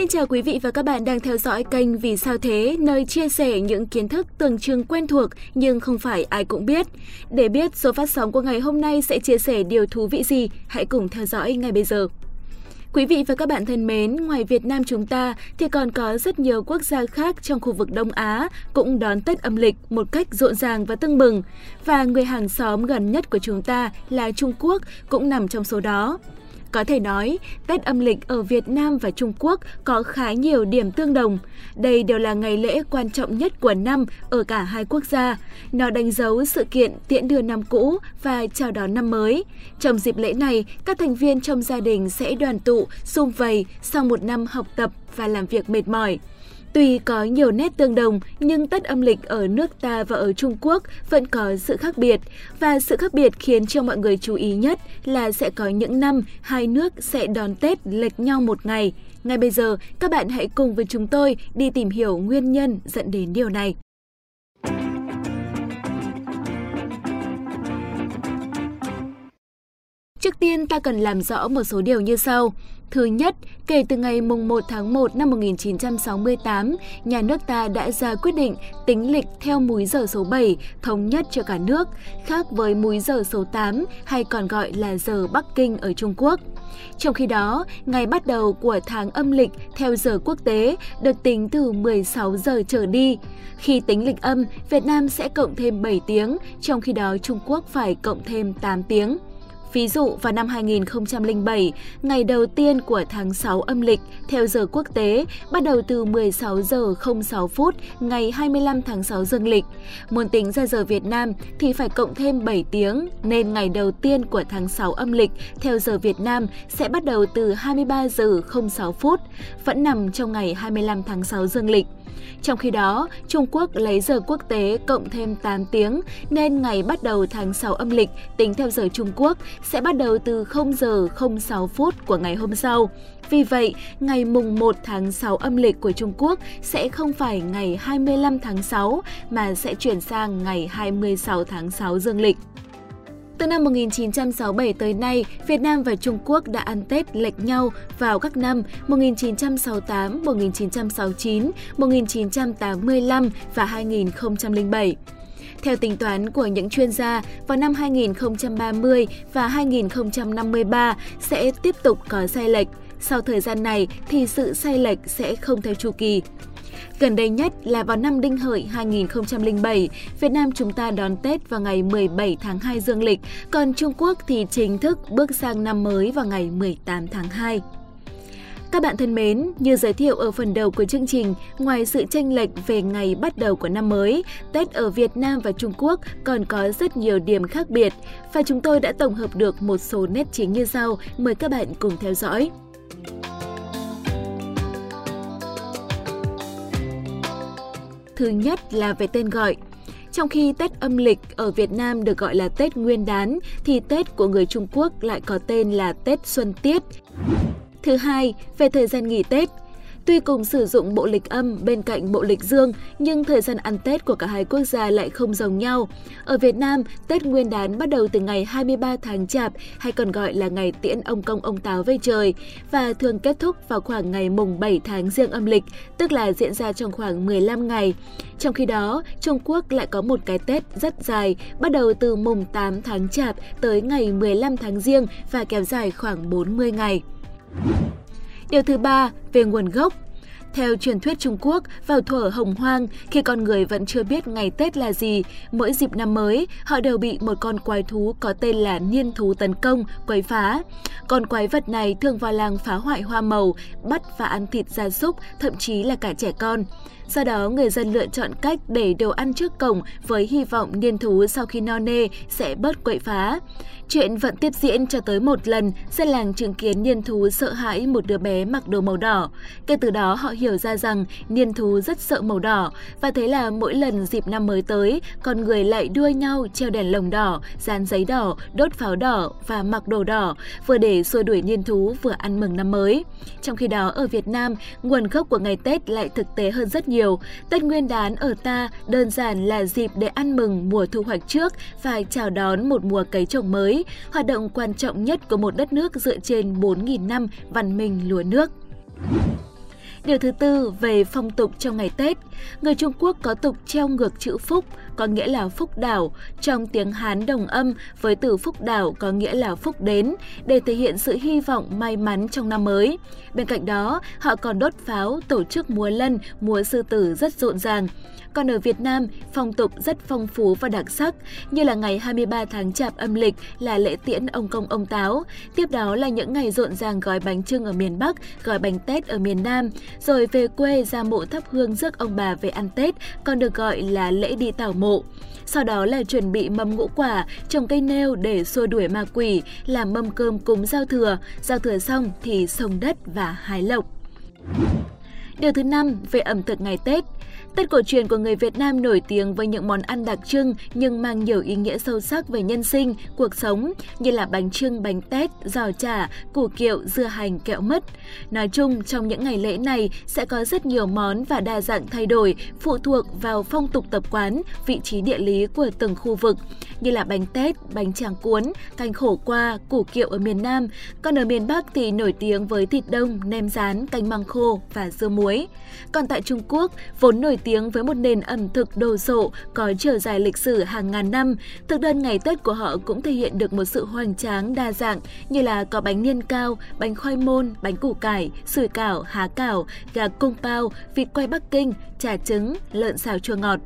Xin chào quý vị và các bạn đang theo dõi kênh Vì sao thế, nơi chia sẻ những kiến thức tưởng chừng quen thuộc nhưng không phải ai cũng biết. Để biết số phát sóng của ngày hôm nay sẽ chia sẻ điều thú vị gì, hãy cùng theo dõi ngay bây giờ. Quý vị và các bạn thân mến, ngoài Việt Nam chúng ta thì còn có rất nhiều quốc gia khác trong khu vực Đông Á cũng đón Tết âm lịch một cách rộn ràng và tưng bừng. Và người hàng xóm gần nhất của chúng ta là Trung Quốc cũng nằm trong số đó. Có thể nói, Tết âm lịch ở Việt Nam và Trung Quốc có khá nhiều điểm tương đồng. Đây đều là ngày lễ quan trọng nhất của năm ở cả hai quốc gia. Nó đánh dấu sự kiện tiễn đưa năm cũ và chào đón năm mới. Trong dịp lễ này, các thành viên trong gia đình sẽ đoàn tụ, sum vầy sau một năm học tập và làm việc mệt mỏi. Tuy có nhiều nét tương đồng, nhưng Tết âm lịch ở nước ta và ở Trung Quốc vẫn có sự khác biệt. Và sự khác biệt khiến cho mọi người chú ý nhất là sẽ có những năm hai nước sẽ đón Tết lệch nhau một ngày. Ngay bây giờ, các bạn hãy cùng với chúng tôi đi tìm hiểu nguyên nhân dẫn đến điều này. Trước tiên ta cần làm rõ một số điều như sau. Thứ nhất, kể từ ngày mùng 1 tháng 1 năm 1968, nhà nước ta đã ra quyết định tính lịch theo múi giờ số 7 thống nhất cho cả nước, khác với múi giờ số 8 hay còn gọi là giờ Bắc Kinh ở Trung Quốc. Trong khi đó, ngày bắt đầu của tháng âm lịch theo giờ quốc tế được tính từ 16 giờ trở đi. Khi tính lịch âm, Việt Nam sẽ cộng thêm 7 tiếng, trong khi đó Trung Quốc phải cộng thêm 8 tiếng. Ví dụ vào năm 2007, ngày đầu tiên của tháng 6 âm lịch theo giờ quốc tế bắt đầu từ 16 giờ 06 phút ngày 25 tháng 6 dương lịch. Muốn tính ra giờ Việt Nam thì phải cộng thêm 7 tiếng nên ngày đầu tiên của tháng 6 âm lịch theo giờ Việt Nam sẽ bắt đầu từ 23 giờ 06 phút, vẫn nằm trong ngày 25 tháng 6 dương lịch. Trong khi đó, Trung Quốc lấy giờ quốc tế cộng thêm 8 tiếng nên ngày bắt đầu tháng 6 âm lịch tính theo giờ Trung Quốc sẽ bắt đầu từ 0 giờ 06 phút của ngày hôm sau. Vì vậy, ngày mùng 1 tháng 6 âm lịch của Trung Quốc sẽ không phải ngày 25 tháng 6 mà sẽ chuyển sang ngày 26 tháng 6 dương lịch. Từ năm 1967 tới nay, Việt Nam và Trung Quốc đã ăn Tết lệch nhau vào các năm 1968, 1969, 1985 và 2007. Theo tính toán của những chuyên gia, vào năm 2030 và 2053 sẽ tiếp tục có sai lệch. Sau thời gian này thì sự sai lệch sẽ không theo chu kỳ. Gần đây nhất là vào năm Đinh Hợi 2007, Việt Nam chúng ta đón Tết vào ngày 17 tháng 2 dương lịch, còn Trung Quốc thì chính thức bước sang năm mới vào ngày 18 tháng 2. Các bạn thân mến, như giới thiệu ở phần đầu của chương trình, ngoài sự tranh lệch về ngày bắt đầu của năm mới, Tết ở Việt Nam và Trung Quốc còn có rất nhiều điểm khác biệt và chúng tôi đã tổng hợp được một số nét chính như sau, mời các bạn cùng theo dõi. Thứ nhất là về tên gọi. Trong khi Tết âm lịch ở Việt Nam được gọi là Tết Nguyên đán, thì Tết của người Trung Quốc lại có tên là Tết Xuân Tiết. Thứ hai, về thời gian nghỉ Tết. Tuy cùng sử dụng bộ lịch âm bên cạnh bộ lịch dương, nhưng thời gian ăn Tết của cả hai quốc gia lại không giống nhau. Ở Việt Nam, Tết Nguyên đán bắt đầu từ ngày 23 tháng Chạp, hay còn gọi là ngày tiễn ông công ông táo về trời, và thường kết thúc vào khoảng ngày mùng 7 tháng riêng âm lịch, tức là diễn ra trong khoảng 15 ngày. Trong khi đó, Trung Quốc lại có một cái Tết rất dài, bắt đầu từ mùng 8 tháng Chạp tới ngày 15 tháng riêng và kéo dài khoảng 40 ngày. Điều thứ ba, về nguồn gốc. Theo truyền thuyết Trung Quốc, vào thuở hồng hoang, khi con người vẫn chưa biết ngày Tết là gì, mỗi dịp năm mới, họ đều bị một con quái thú có tên là niên thú tấn công, quấy phá. Con quái vật này thường vào làng phá hoại hoa màu, bắt và ăn thịt gia súc, thậm chí là cả trẻ con. Do đó, người dân lựa chọn cách để đồ ăn trước cổng với hy vọng niên thú sau khi no nê sẽ bớt quậy phá. Chuyện vẫn tiếp diễn cho tới một lần, dân làng chứng kiến niên thú sợ hãi một đứa bé mặc đồ màu đỏ. Kể từ đó họ hiểu ra rằng niên thú rất sợ màu đỏ và thế là mỗi lần dịp năm mới tới, con người lại đua nhau treo đèn lồng đỏ, dán giấy đỏ, đốt pháo đỏ và mặc đồ đỏ, vừa để xua đuổi niên thú vừa ăn mừng năm mới. Trong khi đó ở Việt Nam, nguồn gốc của ngày Tết lại thực tế hơn rất nhiều. Tết Nguyên đán ở ta đơn giản là dịp để ăn mừng mùa thu hoạch trước và chào đón một mùa cấy trồng mới hoạt động quan trọng nhất của một đất nước dựa trên 4.000 năm văn minh lúa nước. Điều thứ tư về phong tục trong ngày Tết. Người Trung Quốc có tục treo ngược chữ phúc, có nghĩa là phúc đảo, trong tiếng Hán đồng âm với từ phúc đảo có nghĩa là phúc đến, để thể hiện sự hy vọng may mắn trong năm mới. Bên cạnh đó, họ còn đốt pháo, tổ chức múa lân, múa sư tử rất rộn ràng. Còn ở Việt Nam, phong tục rất phong phú và đặc sắc, như là ngày 23 tháng Chạp âm lịch là lễ tiễn ông công ông táo, tiếp đó là những ngày rộn ràng gói bánh trưng ở miền Bắc, gói bánh Tết ở miền Nam, rồi về quê ra mộ thắp hương rước ông bà về ăn Tết, còn được gọi là lễ đi tảo mộ. Sau đó là chuẩn bị mâm ngũ quả, trồng cây nêu để xua đuổi ma quỷ, làm mâm cơm cúng giao thừa, giao thừa xong thì sông đất và hái lộc. Điều thứ năm về ẩm thực ngày Tết – Tết cổ truyền của người Việt Nam nổi tiếng với những món ăn đặc trưng nhưng mang nhiều ý nghĩa sâu sắc về nhân sinh, cuộc sống như là bánh trưng, bánh tét, giò chả, củ kiệu, dưa hành, kẹo mứt. Nói chung, trong những ngày lễ này sẽ có rất nhiều món và đa dạng thay đổi phụ thuộc vào phong tục tập quán, vị trí địa lý của từng khu vực như là bánh tét, bánh tràng cuốn, canh khổ qua, củ kiệu ở miền Nam. Còn ở miền Bắc thì nổi tiếng với thịt đông, nem rán, canh măng khô và dưa muối. Còn tại Trung Quốc, vốn nổi tiếng với một nền ẩm thực đồ sộ có chiều dài lịch sử hàng ngàn năm, thực đơn ngày Tết của họ cũng thể hiện được một sự hoành tráng đa dạng như là có bánh niên cao, bánh khoai môn, bánh củ cải, sủi cảo, há cảo, gà cung bao, vịt quay Bắc Kinh, trà trứng, lợn xào chua ngọt.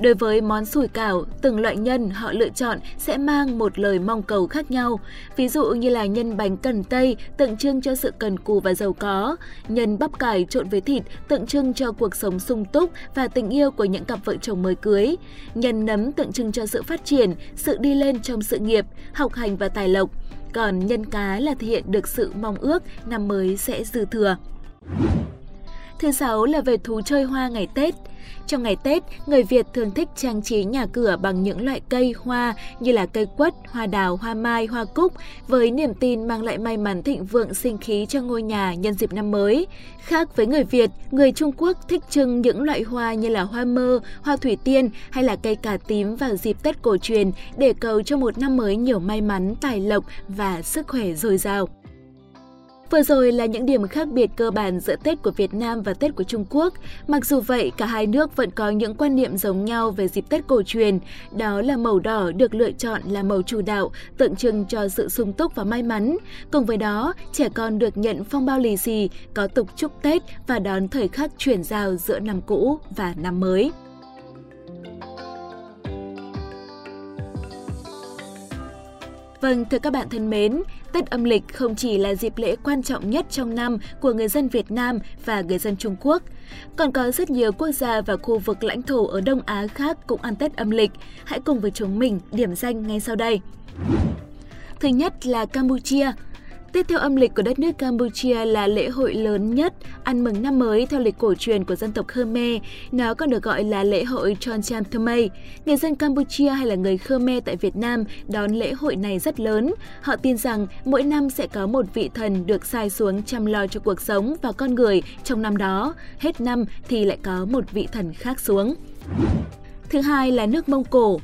Đối với món sủi cảo, từng loại nhân họ lựa chọn sẽ mang một lời mong cầu khác nhau. Ví dụ như là nhân bánh cần tây tượng trưng cho sự cần cù và giàu có, nhân bắp cải trộn với thịt tượng trưng cho cuộc sống sung túc và tình yêu của những cặp vợ chồng mới cưới, nhân nấm tượng trưng cho sự phát triển, sự đi lên trong sự nghiệp, học hành và tài lộc. Còn nhân cá là thể hiện được sự mong ước năm mới sẽ dư thừa. Thứ sáu là về thú chơi hoa ngày Tết. Trong ngày Tết, người Việt thường thích trang trí nhà cửa bằng những loại cây, hoa như là cây quất, hoa đào, hoa mai, hoa cúc với niềm tin mang lại may mắn thịnh vượng sinh khí cho ngôi nhà nhân dịp năm mới. Khác với người Việt, người Trung Quốc thích trưng những loại hoa như là hoa mơ, hoa thủy tiên hay là cây cà tím vào dịp Tết cổ truyền để cầu cho một năm mới nhiều may mắn, tài lộc và sức khỏe dồi dào. Vừa rồi là những điểm khác biệt cơ bản giữa Tết của Việt Nam và Tết của Trung Quốc. Mặc dù vậy, cả hai nước vẫn có những quan niệm giống nhau về dịp Tết cổ truyền. Đó là màu đỏ được lựa chọn là màu chủ đạo, tượng trưng cho sự sung túc và may mắn. Cùng với đó, trẻ con được nhận phong bao lì xì, có tục chúc Tết và đón thời khắc chuyển giao giữa năm cũ và năm mới. Vâng, thưa các bạn thân mến, Tết âm lịch không chỉ là dịp lễ quan trọng nhất trong năm của người dân Việt Nam và người dân Trung Quốc, còn có rất nhiều quốc gia và khu vực lãnh thổ ở Đông Á khác cũng ăn Tết âm lịch. Hãy cùng với chúng mình điểm danh ngay sau đây. Thứ nhất là Campuchia. Tết theo âm lịch của đất nước Campuchia là lễ hội lớn nhất, ăn mừng năm mới theo lịch cổ truyền của dân tộc Khmer. Nó còn được gọi là lễ hội Choncham Thomay. Người dân Campuchia hay là người Khmer tại Việt Nam đón lễ hội này rất lớn. Họ tin rằng mỗi năm sẽ có một vị thần được sai xuống chăm lo cho cuộc sống và con người trong năm đó. Hết năm thì lại có một vị thần khác xuống. Thứ hai là nước Mông Cổ.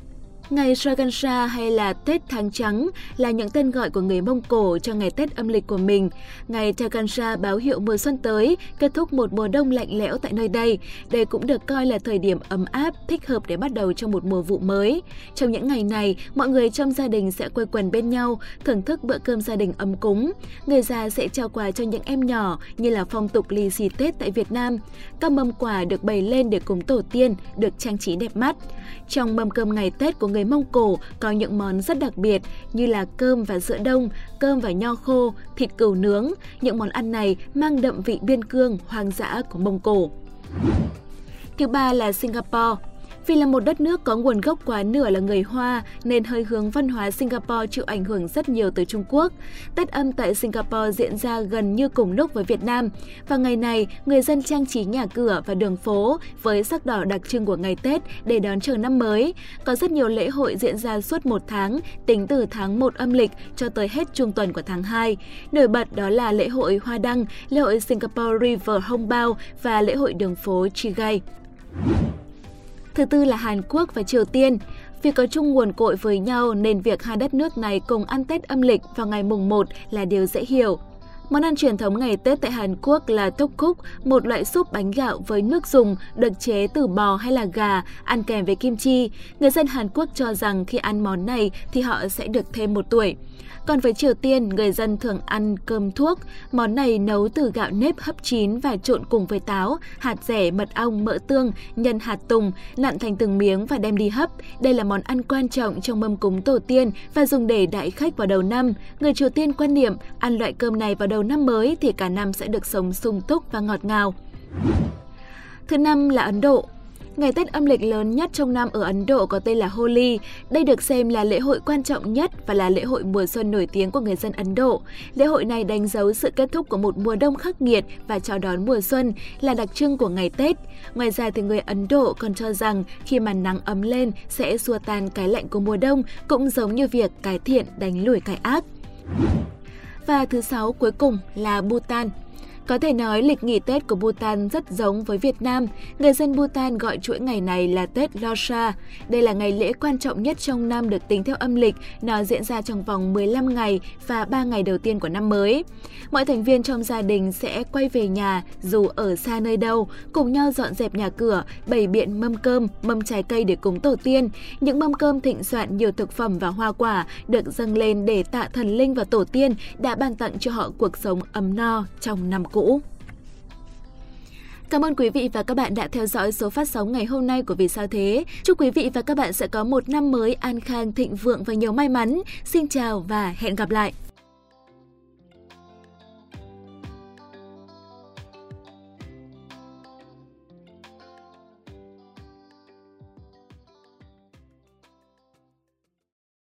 Ngày Sragansha hay là Tết Tháng Trắng là những tên gọi của người Mông Cổ cho ngày Tết âm lịch của mình. Ngày Sagansha báo hiệu mùa xuân tới, kết thúc một mùa đông lạnh lẽo tại nơi đây. Đây cũng được coi là thời điểm ấm áp, thích hợp để bắt đầu cho một mùa vụ mới. Trong những ngày này, mọi người trong gia đình sẽ quây quần bên nhau, thưởng thức bữa cơm gia đình ấm cúng. Người già sẽ trao quà cho những em nhỏ như là phong tục lì xì Tết tại Việt Nam. Các mâm quà được bày lên để cúng tổ tiên, được trang trí đẹp mắt. Trong mâm cơm ngày Tết của người người Mông Cổ có những món rất đặc biệt như là cơm và sữa đông, cơm và nho khô, thịt cừu nướng. Những món ăn này mang đậm vị biên cương, hoang dã của Mông Cổ. Thứ ba là Singapore. Vì là một đất nước có nguồn gốc quá nửa là người Hoa nên hơi hướng văn hóa Singapore chịu ảnh hưởng rất nhiều từ Trung Quốc. Tết âm tại Singapore diễn ra gần như cùng lúc với Việt Nam. Và ngày này, người dân trang trí nhà cửa và đường phố với sắc đỏ đặc trưng của ngày Tết để đón chờ năm mới. Có rất nhiều lễ hội diễn ra suốt một tháng, tính từ tháng 1 âm lịch cho tới hết trung tuần của tháng 2. Nổi bật đó là lễ hội Hoa Đăng, lễ hội Singapore River Hong Bao và lễ hội đường phố Chigai. Thứ tư là Hàn Quốc và Triều Tiên. Vì có chung nguồn cội với nhau nên việc hai đất nước này cùng ăn Tết âm lịch vào ngày mùng 1 là điều dễ hiểu. Món ăn truyền thống ngày Tết tại Hàn Quốc là tteokguk, một loại súp bánh gạo với nước dùng được chế từ bò hay là gà, ăn kèm với kim chi. Người dân Hàn Quốc cho rằng khi ăn món này thì họ sẽ được thêm một tuổi. Còn với Triều Tiên, người dân thường ăn cơm thuốc. Món này nấu từ gạo nếp hấp chín và trộn cùng với táo, hạt rẻ, mật ong, mỡ tương, nhân hạt tùng, nặn thành từng miếng và đem đi hấp. Đây là món ăn quan trọng trong mâm cúng tổ tiên và dùng để đại khách vào đầu năm. Người Triều Tiên quan niệm ăn loại cơm này vào đầu đầu năm mới thì cả năm sẽ được sống sung túc và ngọt ngào. Thứ năm là Ấn Độ. Ngày Tết âm lịch lớn nhất trong năm ở Ấn Độ có tên là Holi. Đây được xem là lễ hội quan trọng nhất và là lễ hội mùa xuân nổi tiếng của người dân Ấn Độ. Lễ hội này đánh dấu sự kết thúc của một mùa đông khắc nghiệt và chào đón mùa xuân là đặc trưng của ngày Tết. Ngoài ra thì người Ấn Độ còn cho rằng khi mà nắng ấm lên sẽ xua tan cái lạnh của mùa đông, cũng giống như việc cải thiện đánh lùi cái ác. Và thứ sáu cuối cùng là Bhutan. Có thể nói lịch nghỉ Tết của Bhutan rất giống với Việt Nam. Người dân Bhutan gọi chuỗi ngày này là Tết Losha. Đây là ngày lễ quan trọng nhất trong năm được tính theo âm lịch. Nó diễn ra trong vòng 15 ngày và 3 ngày đầu tiên của năm mới. Mọi thành viên trong gia đình sẽ quay về nhà dù ở xa nơi đâu, cùng nhau dọn dẹp nhà cửa, bày biện mâm cơm, mâm trái cây để cúng tổ tiên. Những mâm cơm thịnh soạn nhiều thực phẩm và hoa quả được dâng lên để tạ thần linh và tổ tiên đã ban tặng cho họ cuộc sống ấm no trong năm cũ. Cảm ơn quý vị và các bạn đã theo dõi số phát sóng ngày hôm nay của Vì sao thế. Chúc quý vị và các bạn sẽ có một năm mới an khang, thịnh vượng và nhiều may mắn. Xin chào và hẹn gặp lại.